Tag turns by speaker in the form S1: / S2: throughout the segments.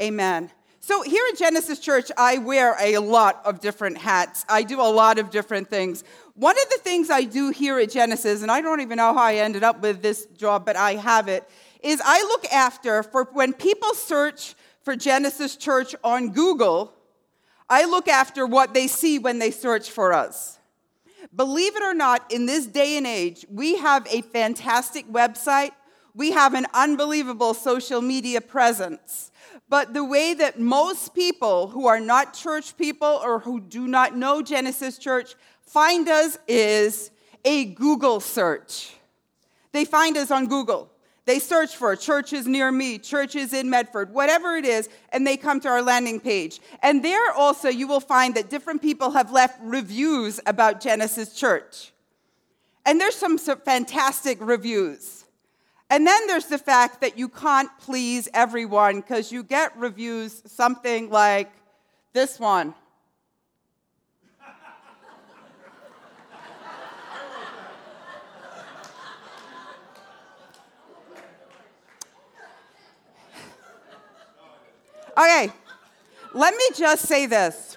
S1: Amen. So here at Genesis Church, I wear a lot of different hats. I do a lot of different things. One of the things I do here at Genesis, and I don't even know how I ended up with this job, but I have it, is I look after for when people search for Genesis Church on Google, I look after what they see when they search for us. Believe it or not, in this day and age, we have a fantastic website. We have an unbelievable social media presence. But the way that most people who are not church people or who do not know Genesis Church find us is a Google search. They find us on Google. They search for churches near me, churches in Medford, whatever it is, and they come to our landing page. And there also you will find that different people have left reviews about Genesis Church. And there's some fantastic reviews. And then there's the fact that you can't please everyone because you get reviews something like this one. Okay, let me just say this.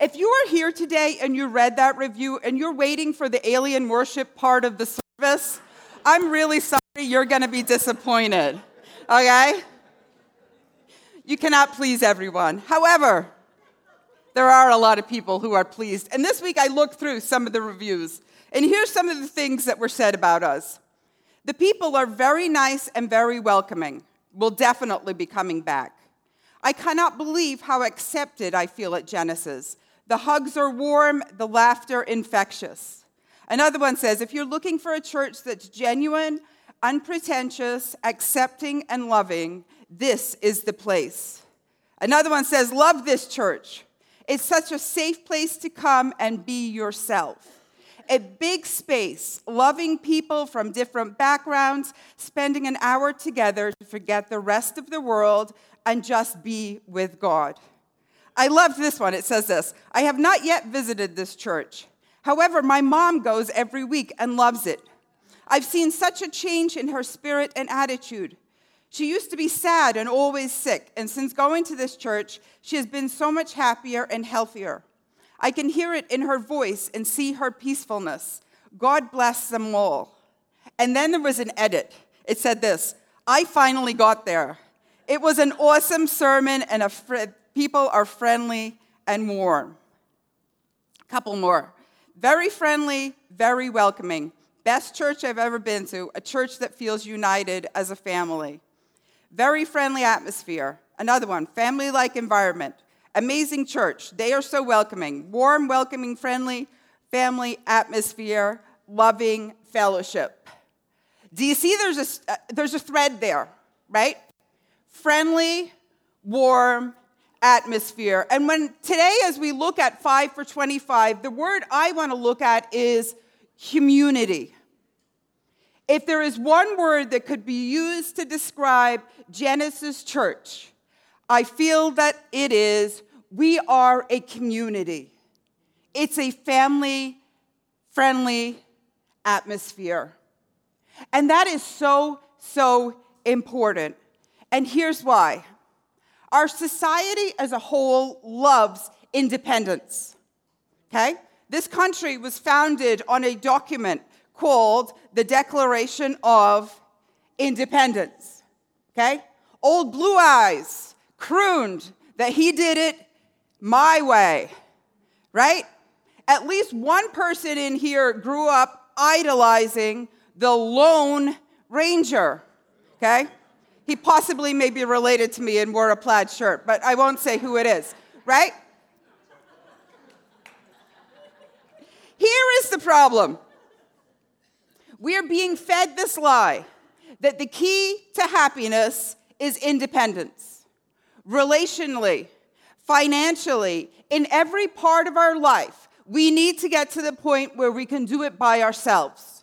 S1: If you are here today and you read that review and you're waiting for the alien worship part of the service, I'm really sorry you're going to be disappointed. Okay? You cannot please everyone. However, there are a lot of people who are pleased. And this week I looked through some of the reviews, and here's some of the things that were said about us. The people are very nice and very welcoming. We'll definitely be coming back. I cannot believe how accepted I feel at Genesis. The hugs are warm, the laughter infectious. Another one says if you're looking for a church that's genuine, unpretentious, accepting, and loving, this is the place. Another one says, Love this church. It's such a safe place to come and be yourself. A big space, loving people from different backgrounds, spending an hour together to forget the rest of the world and just be with God. I love this one. It says this I have not yet visited this church. However, my mom goes every week and loves it. I've seen such a change in her spirit and attitude. She used to be sad and always sick, and since going to this church, she has been so much happier and healthier. I can hear it in her voice and see her peacefulness. God bless them all. And then there was an edit. It said this I finally got there. It was an awesome sermon, and fr- people are friendly and warm. Couple more. Very friendly, very welcoming. Best church I've ever been to, a church that feels united as a family. Very friendly atmosphere. Another one, family like environment. Amazing church. They are so welcoming. Warm, welcoming, friendly, family atmosphere, loving fellowship. Do you see there's a, uh, there's a thread there, right? friendly, warm atmosphere. And when today, as we look at 5 for 25, the word I want to look at is community. If there is one word that could be used to describe Genesis Church, I feel that it is we are a community. It's a family friendly atmosphere. And that is so, so important. And here's why our society as a whole loves independence. Okay? This country was founded on a document called the Declaration of Independence. Okay? Old Blue Eyes crooned that he did it my way, right? At least one person in here grew up idolizing the Lone Ranger, okay? He possibly may be related to me and wore a plaid shirt, but I won't say who it is, right? Here is the problem we are being fed this lie that the key to happiness is independence. Relationally, financially, in every part of our life, we need to get to the point where we can do it by ourselves.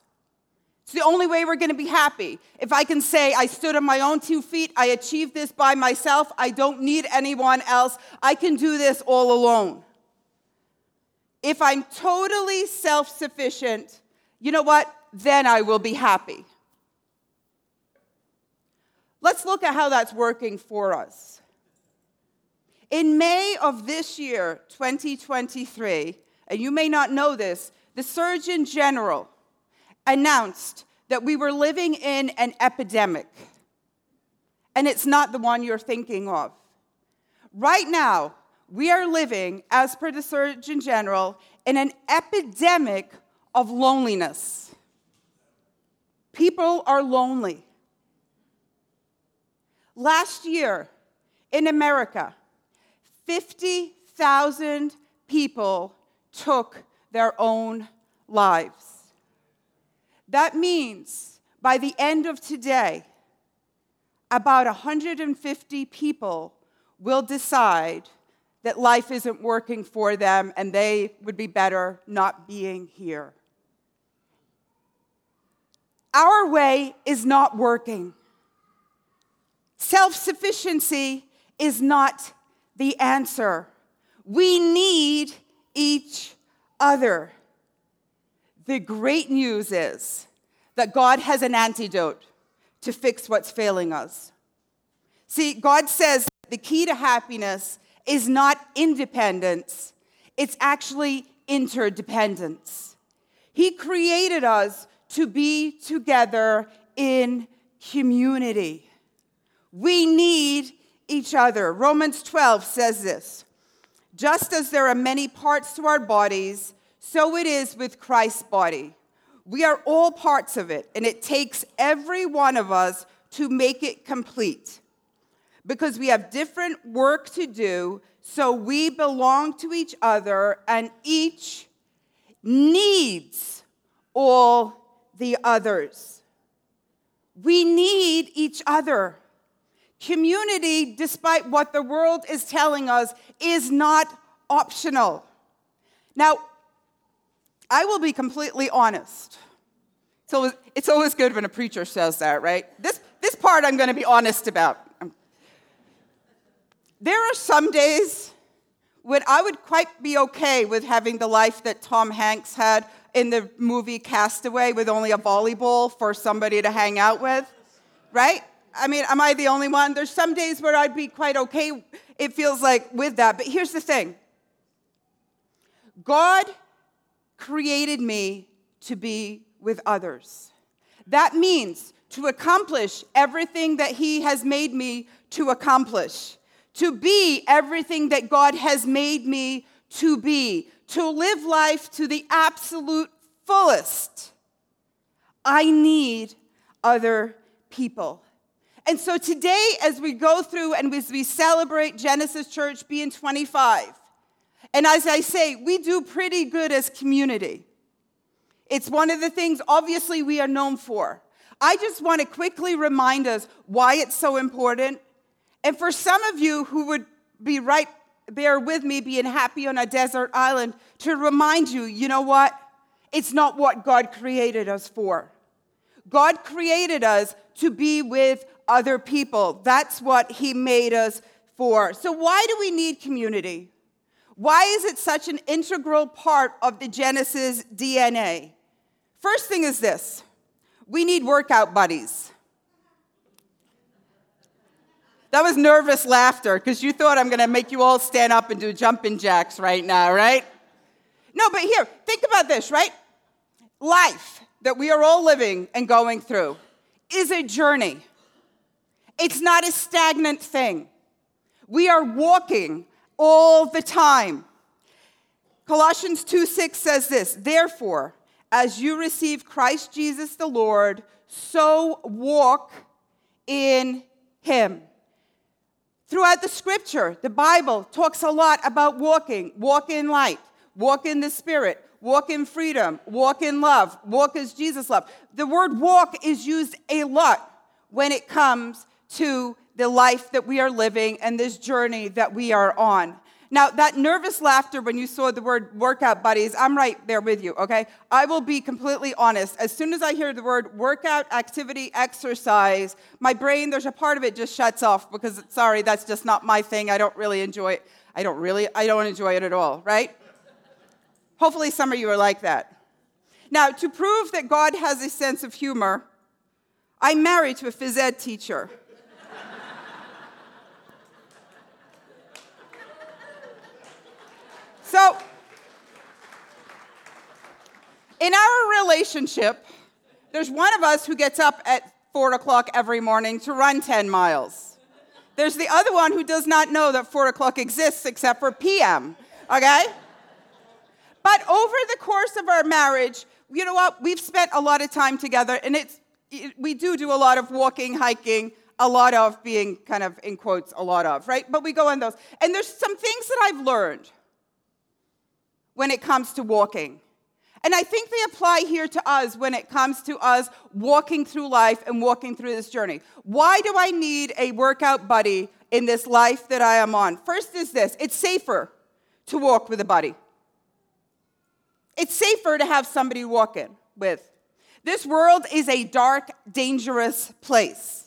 S1: It's the only way we're going to be happy. If I can say, I stood on my own two feet, I achieved this by myself, I don't need anyone else, I can do this all alone. If I'm totally self sufficient, you know what? Then I will be happy. Let's look at how that's working for us. In May of this year, 2023, and you may not know this, the Surgeon General announced that we were living in an epidemic. And it's not the one you're thinking of. Right now, we are living, as per the Surgeon General, in an epidemic of loneliness. People are lonely. Last year in America, 50,000 people took their own lives. That means by the end of today, about 150 people will decide that life isn't working for them and they would be better not being here. Our way is not working. Self sufficiency is not the answer. We need each other. The great news is that God has an antidote to fix what's failing us. See, God says the key to happiness is not independence, it's actually interdependence. He created us to be together in community. We need each other. Romans 12 says this Just as there are many parts to our bodies, so it is with Christ's body. We are all parts of it, and it takes every one of us to make it complete. Because we have different work to do, so we belong to each other, and each needs all the others. We need each other. Community, despite what the world is telling us, is not optional. Now, I will be completely honest. Always, it's always good when a preacher says that, right? This, this part I'm going to be honest about. There are some days when I would quite be okay with having the life that Tom Hanks had in the movie Castaway with only a volleyball for somebody to hang out with, right? I mean, am I the only one? There's some days where I'd be quite okay, it feels like, with that. But here's the thing God created me to be with others. That means to accomplish everything that He has made me to accomplish, to be everything that God has made me to be, to live life to the absolute fullest. I need other people. And so today, as we go through and as we celebrate Genesis Church being 25, and as I say, we do pretty good as community. It's one of the things, obviously, we are known for. I just want to quickly remind us why it's so important. And for some of you who would be right there with me, being happy on a desert island, to remind you, you know what? It's not what God created us for. God created us to be with other people. That's what He made us for. So, why do we need community? Why is it such an integral part of the Genesis DNA? First thing is this we need workout buddies. That was nervous laughter because you thought I'm going to make you all stand up and do jumping jacks right now, right? No, but here, think about this, right? Life that we are all living and going through is a journey. It's not a stagnant thing. We are walking all the time. Colossians 2 6 says this Therefore, as you receive Christ Jesus the Lord, so walk in him. Throughout the scripture, the Bible talks a lot about walking, walk in light, walk in the spirit, walk in freedom, walk in love, walk as Jesus loved. The word walk is used a lot when it comes to the life that we are living and this journey that we are on. Now, that nervous laughter when you saw the word workout buddies, I'm right there with you, okay? I will be completely honest. As soon as I hear the word workout, activity, exercise, my brain, there's a part of it just shuts off because, sorry, that's just not my thing. I don't really enjoy it. I don't really, I don't enjoy it at all, right? Hopefully, some of you are like that. Now, to prove that God has a sense of humor, I'm married to a phys ed teacher. So, in our relationship, there's one of us who gets up at four o'clock every morning to run 10 miles. There's the other one who does not know that four o'clock exists except for PM, okay? But over the course of our marriage, you know what? We've spent a lot of time together, and it's, it, we do do a lot of walking, hiking, a lot of being kind of in quotes, a lot of, right? But we go on those. And there's some things that I've learned when it comes to walking. And I think they apply here to us when it comes to us walking through life and walking through this journey. Why do I need a workout buddy in this life that I am on? First is this it's safer to walk with a buddy. It's safer to have somebody walk in with. This world is a dark, dangerous place.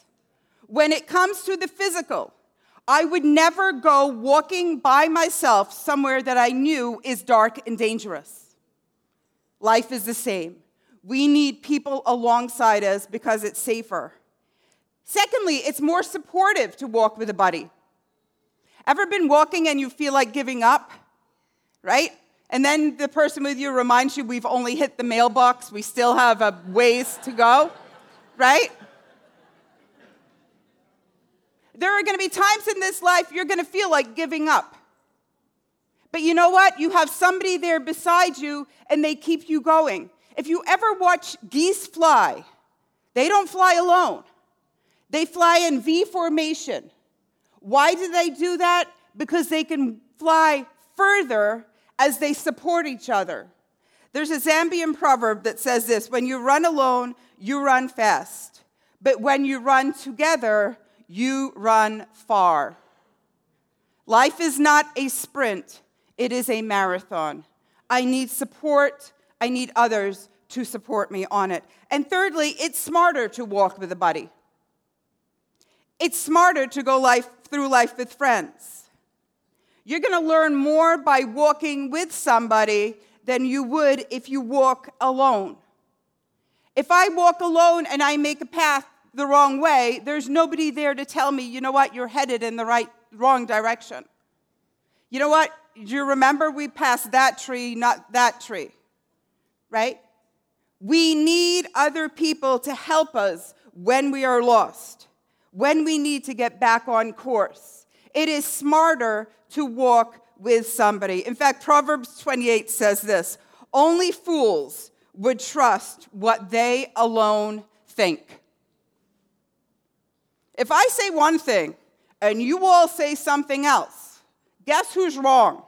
S1: When it comes to the physical, I would never go walking by myself somewhere that I knew is dark and dangerous. Life is the same. We need people alongside us because it's safer. Secondly, it's more supportive to walk with a buddy. Ever been walking and you feel like giving up? Right? And then the person with you reminds you we've only hit the mailbox, we still have a ways to go, right? There are going to be times in this life you're going to feel like giving up. But you know what? You have somebody there beside you and they keep you going. If you ever watch geese fly, they don't fly alone. They fly in V formation. Why do they do that? Because they can fly further as they support each other. There's a Zambian proverb that says this when you run alone, you run fast. But when you run together, you run far. Life is not a sprint, it is a marathon. I need support, I need others to support me on it. And thirdly, it's smarter to walk with a buddy. It's smarter to go life through life with friends. You're going to learn more by walking with somebody than you would if you walk alone. If I walk alone and I make a path the wrong way, there's nobody there to tell me, you know what, you're headed in the right wrong direction. You know what? You remember we passed that tree, not that tree? Right? We need other people to help us when we are lost, when we need to get back on course. It is smarter to walk with somebody. In fact, Proverbs 28 says this only fools would trust what they alone think. If I say one thing and you all say something else, guess who's wrong?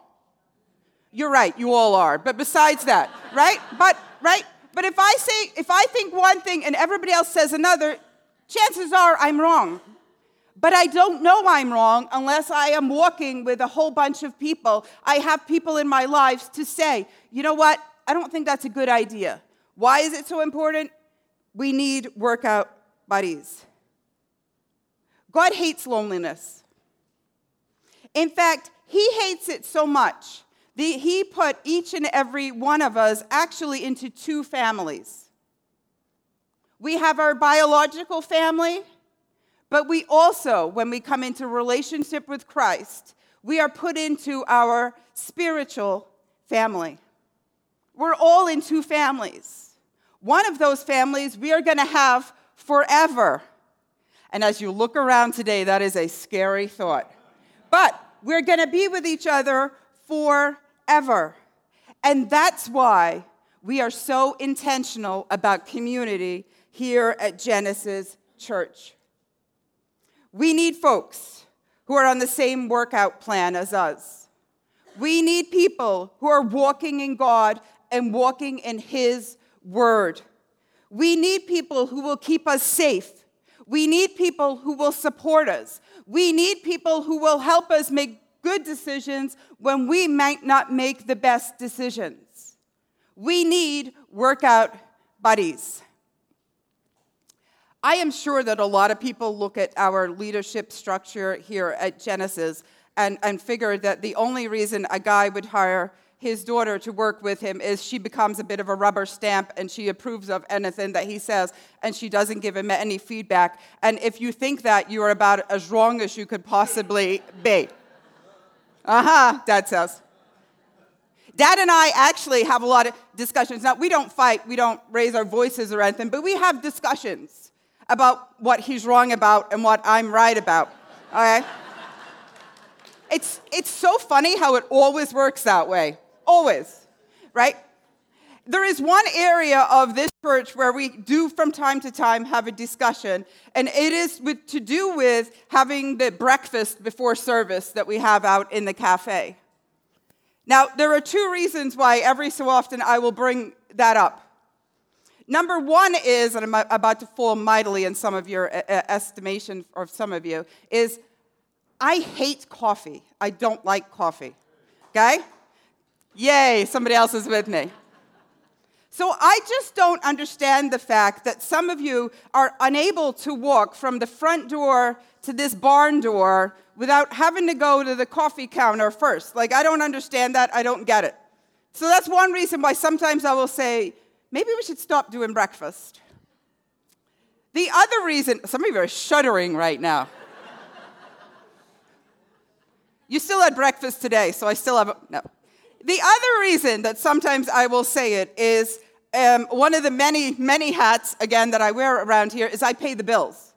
S1: You're right, you all are. But besides that, right? But, right? But if I say, if I think one thing and everybody else says another, chances are I'm wrong. But I don't know I'm wrong unless I am walking with a whole bunch of people. I have people in my lives to say, you know what? I don't think that's a good idea. Why is it so important? We need workout buddies. God hates loneliness. In fact, He hates it so much that He put each and every one of us actually into two families. We have our biological family, but we also, when we come into relationship with Christ, we are put into our spiritual family. We're all in two families. One of those families we are going to have forever. And as you look around today, that is a scary thought. But we're going to be with each other forever. And that's why we are so intentional about community here at Genesis Church. We need folks who are on the same workout plan as us. We need people who are walking in God and walking in His Word. We need people who will keep us safe. We need people who will support us. We need people who will help us make good decisions when we might not make the best decisions. We need workout buddies. I am sure that a lot of people look at our leadership structure here at Genesis and, and figure that the only reason a guy would hire his daughter to work with him is she becomes a bit of a rubber stamp and she approves of anything that he says and she doesn't give him any feedback. And if you think that, you are about as wrong as you could possibly be. Uh huh, dad says. Dad and I actually have a lot of discussions. Now, we don't fight, we don't raise our voices or anything, but we have discussions about what he's wrong about and what I'm right about. Okay? it's, it's so funny how it always works that way. Always. Right? There is one area of this church where we do from time to time have a discussion, and it is with, to do with having the breakfast before service that we have out in the cafe. Now, there are two reasons why every so often I will bring that up. Number one is, and I'm about to fall mightily in some of your estimation of some of you, is I hate coffee. I don't like coffee. Okay? Yay, somebody else is with me. So I just don't understand the fact that some of you are unable to walk from the front door to this barn door without having to go to the coffee counter first. Like, I don't understand that. I don't get it. So that's one reason why sometimes I will say, maybe we should stop doing breakfast. The other reason, some of you are shuddering right now. you still had breakfast today, so I still have, a, no. The other reason that sometimes I will say it is um, one of the many, many hats, again, that I wear around here is I pay the bills.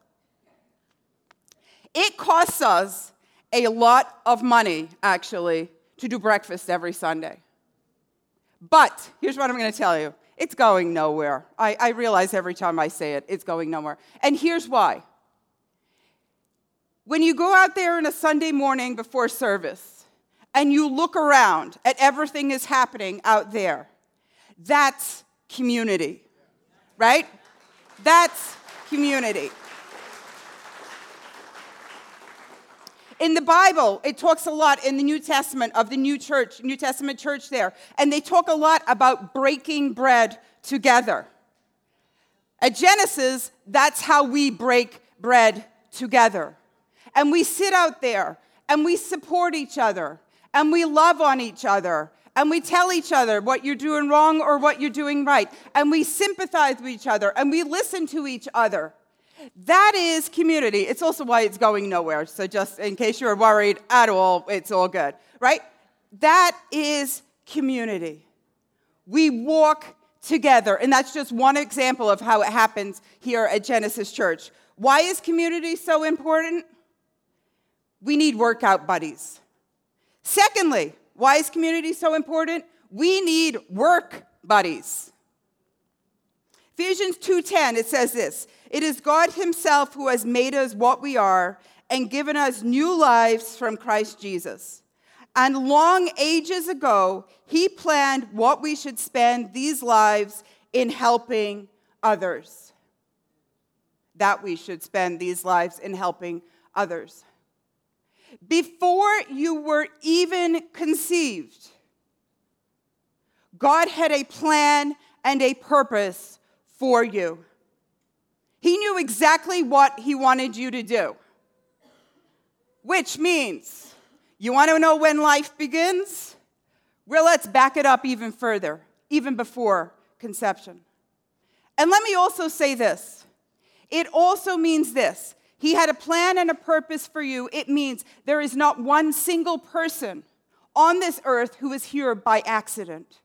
S1: It costs us a lot of money, actually, to do breakfast every Sunday. But here's what I'm going to tell you it's going nowhere. I, I realize every time I say it, it's going nowhere. And here's why. When you go out there on a Sunday morning before service, and you look around at everything that's happening out there, that's community, right? That's community. In the Bible, it talks a lot in the New Testament of the new church, New Testament church there, and they talk a lot about breaking bread together. At Genesis, that's how we break bread together. And we sit out there and we support each other and we love on each other and we tell each other what you're doing wrong or what you're doing right and we sympathize with each other and we listen to each other. That is community. It's also why it's going nowhere. So, just in case you're worried at all, it's all good, right? That is community. We walk together. And that's just one example of how it happens here at Genesis Church. Why is community so important? We need workout buddies. Secondly, why is community so important? We need work buddies. Ephesians 2:10 it says this, it is God himself who has made us what we are and given us new lives from Christ Jesus. And long ages ago, he planned what we should spend these lives in helping others. That we should spend these lives in helping others. Before you were even conceived, God had a plan and a purpose for you. He knew exactly what He wanted you to do, which means you want to know when life begins? Well, let's back it up even further, even before conception. And let me also say this it also means this he had a plan and a purpose for you. It means there is not one single person on this earth who is here by accident.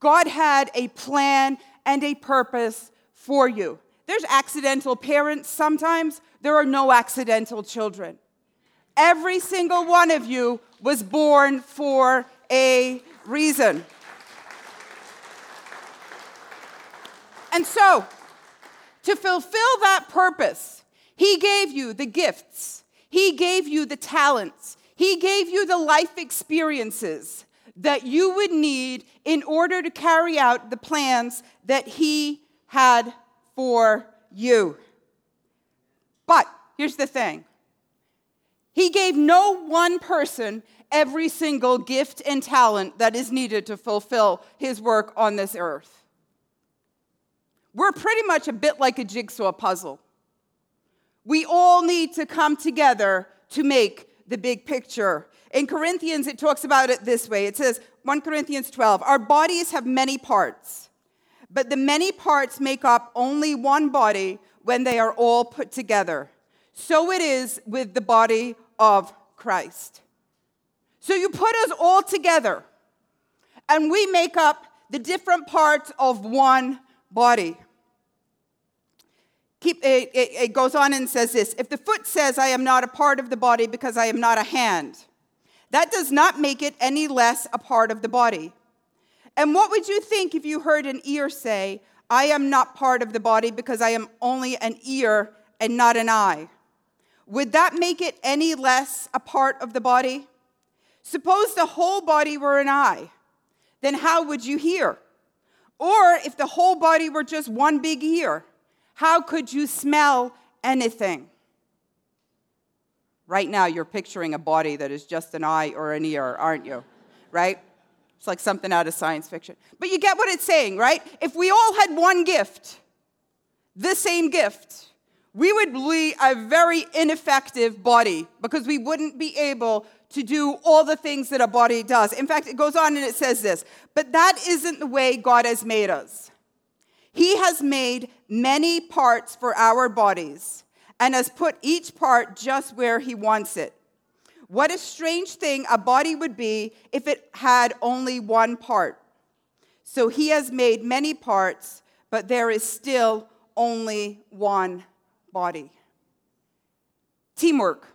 S1: God had a plan and a purpose for you. There's accidental parents sometimes, there are no accidental children. Every single one of you was born for a reason. And so, to fulfill that purpose, he gave you the gifts, He gave you the talents, He gave you the life experiences that you would need in order to carry out the plans that He had for you. But here's the thing He gave no one person every single gift and talent that is needed to fulfill His work on this earth. We're pretty much a bit like a jigsaw puzzle. We all need to come together to make the big picture. In Corinthians, it talks about it this way it says, 1 Corinthians 12, our bodies have many parts, but the many parts make up only one body when they are all put together. So it is with the body of Christ. So you put us all together, and we make up the different parts of one body. Keep, it, it, it goes on and says this If the foot says, I am not a part of the body because I am not a hand, that does not make it any less a part of the body. And what would you think if you heard an ear say, I am not part of the body because I am only an ear and not an eye? Would that make it any less a part of the body? Suppose the whole body were an eye, then how would you hear? Or if the whole body were just one big ear, how could you smell anything? Right now, you're picturing a body that is just an eye or an ear, aren't you? Right? It's like something out of science fiction. But you get what it's saying, right? If we all had one gift, the same gift, we would be a very ineffective body because we wouldn't be able to do all the things that a body does. In fact, it goes on and it says this, but that isn't the way God has made us. He has made many parts for our bodies and has put each part just where He wants it. What a strange thing a body would be if it had only one part. So He has made many parts, but there is still only one body. Teamwork.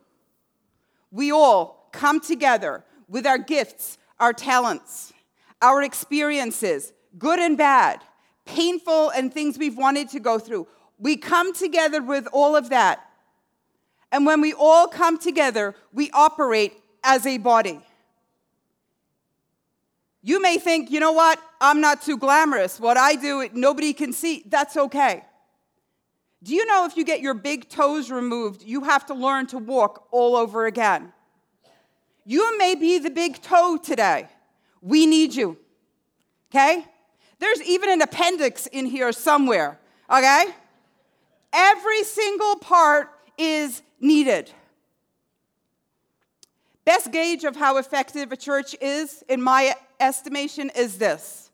S1: We all come together with our gifts, our talents, our experiences, good and bad painful and things we've wanted to go through. We come together with all of that. And when we all come together, we operate as a body. You may think, you know what? I'm not too glamorous. What I do, nobody can see. That's okay. Do you know if you get your big toes removed, you have to learn to walk all over again? You may be the big toe today. We need you. Okay? There's even an appendix in here somewhere, okay? Every single part is needed. Best gauge of how effective a church is, in my estimation, is this.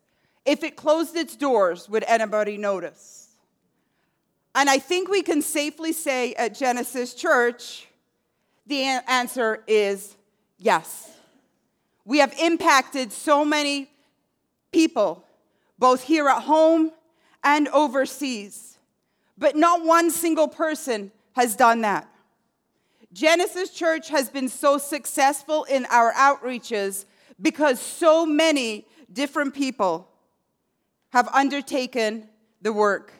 S1: If it closed its doors, would anybody notice? And I think we can safely say at Genesis Church, the answer is yes. We have impacted so many people both here at home and overseas. But not one single person has done that. Genesis Church has been so successful in our outreaches because so many different people have undertaken the work,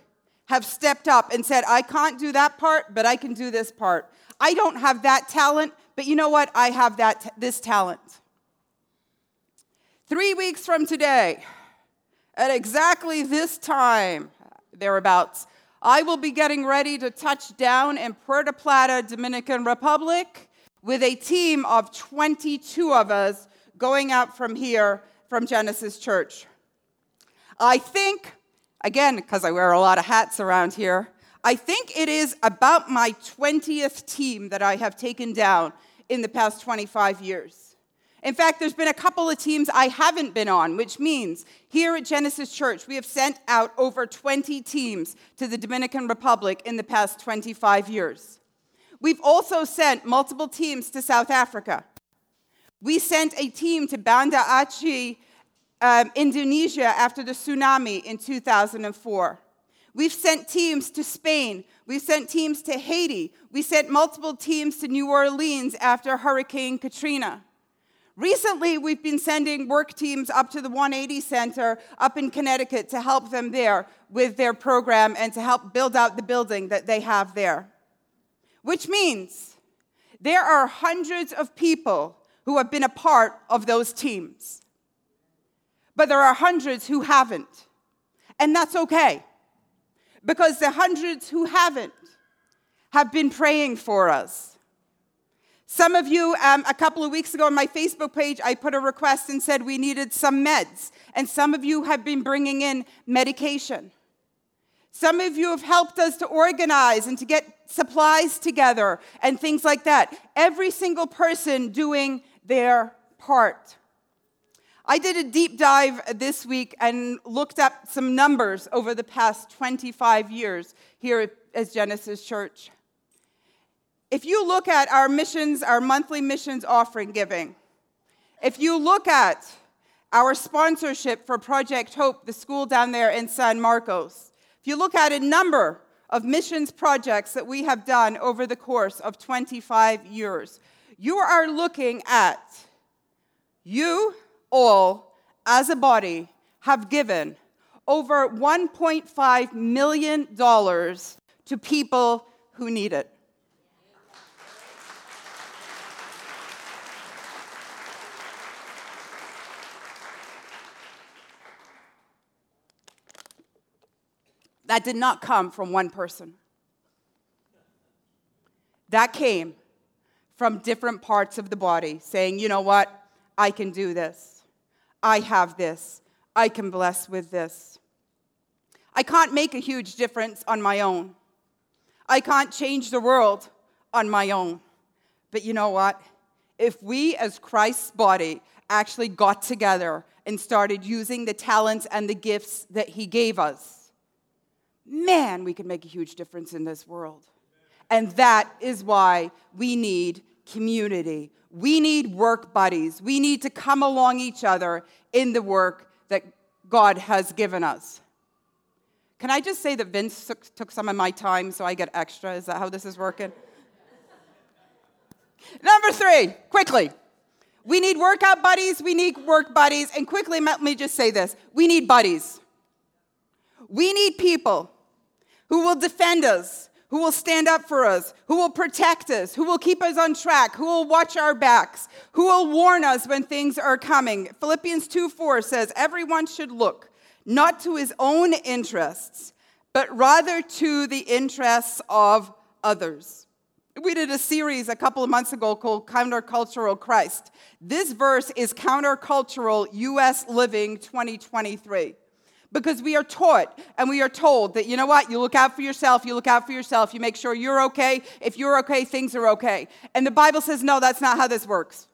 S1: have stepped up and said, I can't do that part, but I can do this part. I don't have that talent, but you know what? I have that this talent. Three weeks from today, at exactly this time, thereabouts, I will be getting ready to touch down in Puerto Plata, Dominican Republic, with a team of 22 of us going out from here from Genesis Church. I think, again, because I wear a lot of hats around here, I think it is about my 20th team that I have taken down in the past 25 years. In fact, there's been a couple of teams I haven't been on, which means here at Genesis Church, we have sent out over 20 teams to the Dominican Republic in the past 25 years. We've also sent multiple teams to South Africa. We sent a team to Banda Aceh, um, Indonesia, after the tsunami in 2004. We've sent teams to Spain. We've sent teams to Haiti. We sent multiple teams to New Orleans after Hurricane Katrina. Recently, we've been sending work teams up to the 180 Center up in Connecticut to help them there with their program and to help build out the building that they have there. Which means there are hundreds of people who have been a part of those teams. But there are hundreds who haven't. And that's okay. Because the hundreds who haven't have been praying for us some of you, um, a couple of weeks ago on my Facebook page, I put a request and said we needed some meds. And some of you have been bringing in medication. Some of you have helped us to organize and to get supplies together and things like that. Every single person doing their part. I did a deep dive this week and looked up some numbers over the past 25 years here at Genesis Church. If you look at our missions, our monthly missions offering giving, if you look at our sponsorship for Project Hope, the school down there in San Marcos. If you look at a number of missions projects that we have done over the course of 25 years, you are looking at you all as a body have given over $1.5 million to people who need it. That did not come from one person. That came from different parts of the body saying, you know what? I can do this. I have this. I can bless with this. I can't make a huge difference on my own. I can't change the world on my own. But you know what? If we, as Christ's body, actually got together and started using the talents and the gifts that He gave us, man, we can make a huge difference in this world. And that is why we need community. We need work buddies. We need to come along each other in the work that God has given us. Can I just say that Vince took, took some of my time so I get extra? Is that how this is working? Number three, quickly. We need workout buddies, we need work buddies, and quickly, let me just say this we need buddies. We need people who will defend us, who will stand up for us, who will protect us, who will keep us on track, who will watch our backs, who will warn us when things are coming. Philippians 2 4 says, Everyone should look not to his own interests, but rather to the interests of others. We did a series a couple of months ago called Countercultural Christ. This verse is Countercultural US Living 2023 because we are taught and we are told that, you know what, you look out for yourself, you look out for yourself, you make sure you're okay. If you're okay, things are okay. And the Bible says, no, that's not how this works.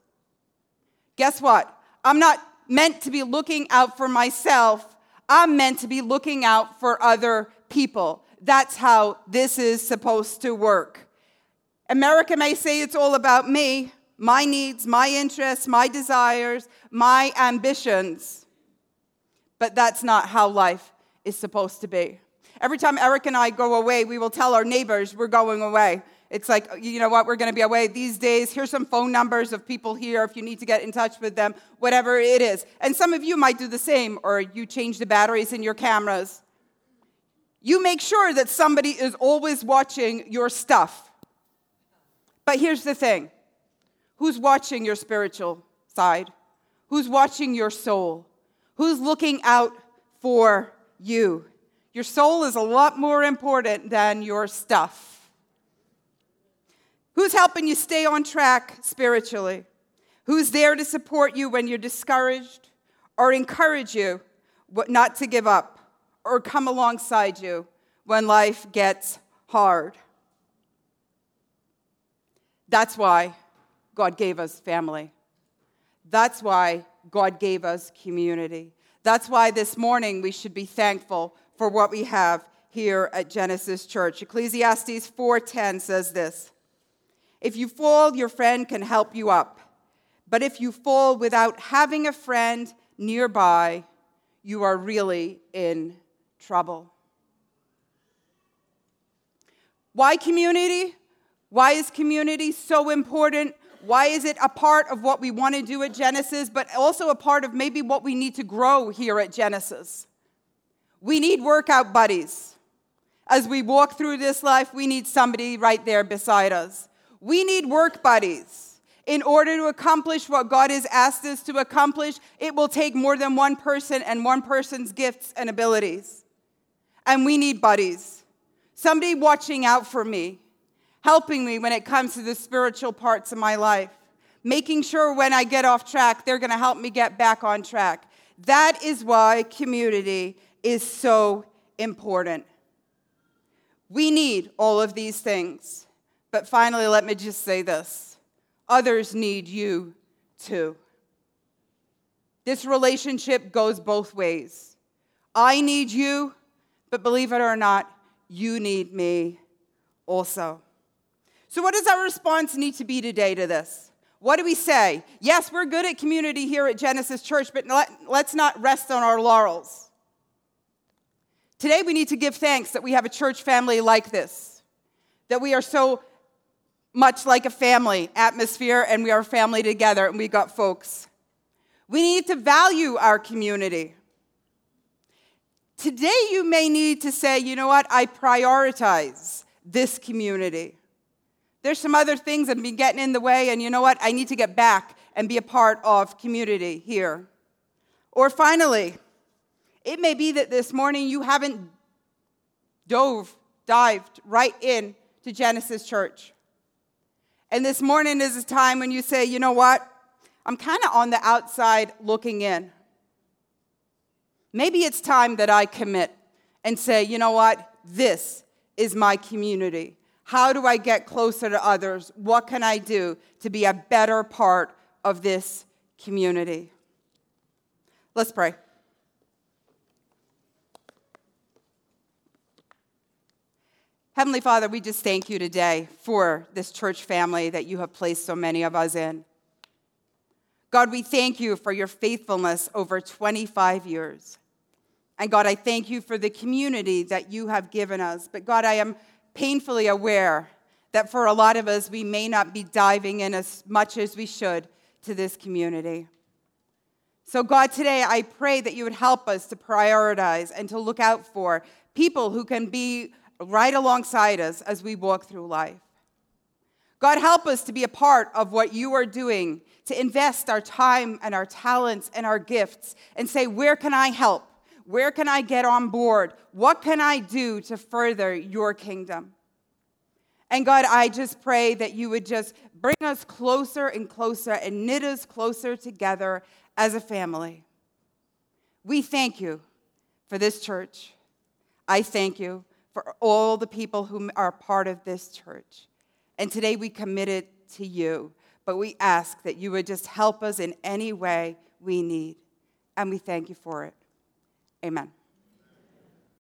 S1: Guess what? I'm not meant to be looking out for myself, I'm meant to be looking out for other people. That's how this is supposed to work. America may say it's all about me, my needs, my interests, my desires, my ambitions. But that's not how life is supposed to be. Every time Eric and I go away, we will tell our neighbors we're going away. It's like, you know what, we're going to be away these days. Here's some phone numbers of people here if you need to get in touch with them, whatever it is. And some of you might do the same, or you change the batteries in your cameras. You make sure that somebody is always watching your stuff. But here's the thing who's watching your spiritual side? Who's watching your soul? Who's looking out for you? Your soul is a lot more important than your stuff. Who's helping you stay on track spiritually? Who's there to support you when you're discouraged or encourage you not to give up or come alongside you when life gets hard? That's why God gave us family. That's why God gave us community. That's why this morning we should be thankful for what we have here at Genesis Church. Ecclesiastes 4:10 says this: If you fall, your friend can help you up. But if you fall without having a friend nearby, you are really in trouble. Why community? Why is community so important? Why is it a part of what we want to do at Genesis, but also a part of maybe what we need to grow here at Genesis? We need workout buddies. As we walk through this life, we need somebody right there beside us. We need work buddies. In order to accomplish what God has asked us to accomplish, it will take more than one person and one person's gifts and abilities. And we need buddies. Somebody watching out for me, helping me when it comes to the spiritual parts of my life, making sure when I get off track, they're going to help me get back on track. That is why community is so important. We need all of these things. But finally, let me just say this others need you too. This relationship goes both ways. I need you, but believe it or not, you need me also. So, what does our response need to be today to this? What do we say? Yes, we're good at community here at Genesis Church, but let, let's not rest on our laurels. Today, we need to give thanks that we have a church family like this, that we are so much like a family atmosphere and we are family together and we got folks. We need to value our community. Today, you may need to say, you know what, I prioritize this community. There's some other things that have been getting in the way, and you know what, I need to get back and be a part of community here. Or finally, it may be that this morning you haven't dove, dived right in to Genesis Church. And this morning is a time when you say, you know what? I'm kind of on the outside looking in. Maybe it's time that I commit and say, you know what? This is my community. How do I get closer to others? What can I do to be a better part of this community? Let's pray. Heavenly Father, we just thank you today for this church family that you have placed so many of us in. God, we thank you for your faithfulness over 25 years. And God, I thank you for the community that you have given us. But God, I am painfully aware that for a lot of us, we may not be diving in as much as we should to this community. So, God, today I pray that you would help us to prioritize and to look out for people who can be right alongside us as we walk through life. God, help us to be a part of what you are doing, to invest our time and our talents and our gifts and say, where can I help? Where can I get on board? What can I do to further your kingdom? And God, I just pray that you would just bring us closer and closer and knit us closer together as a family. We thank you for this church. I thank you for all the people who are part of this church. And today we commit it to you, but we ask that you would just help us in any way we need. And we thank you for it. Amen.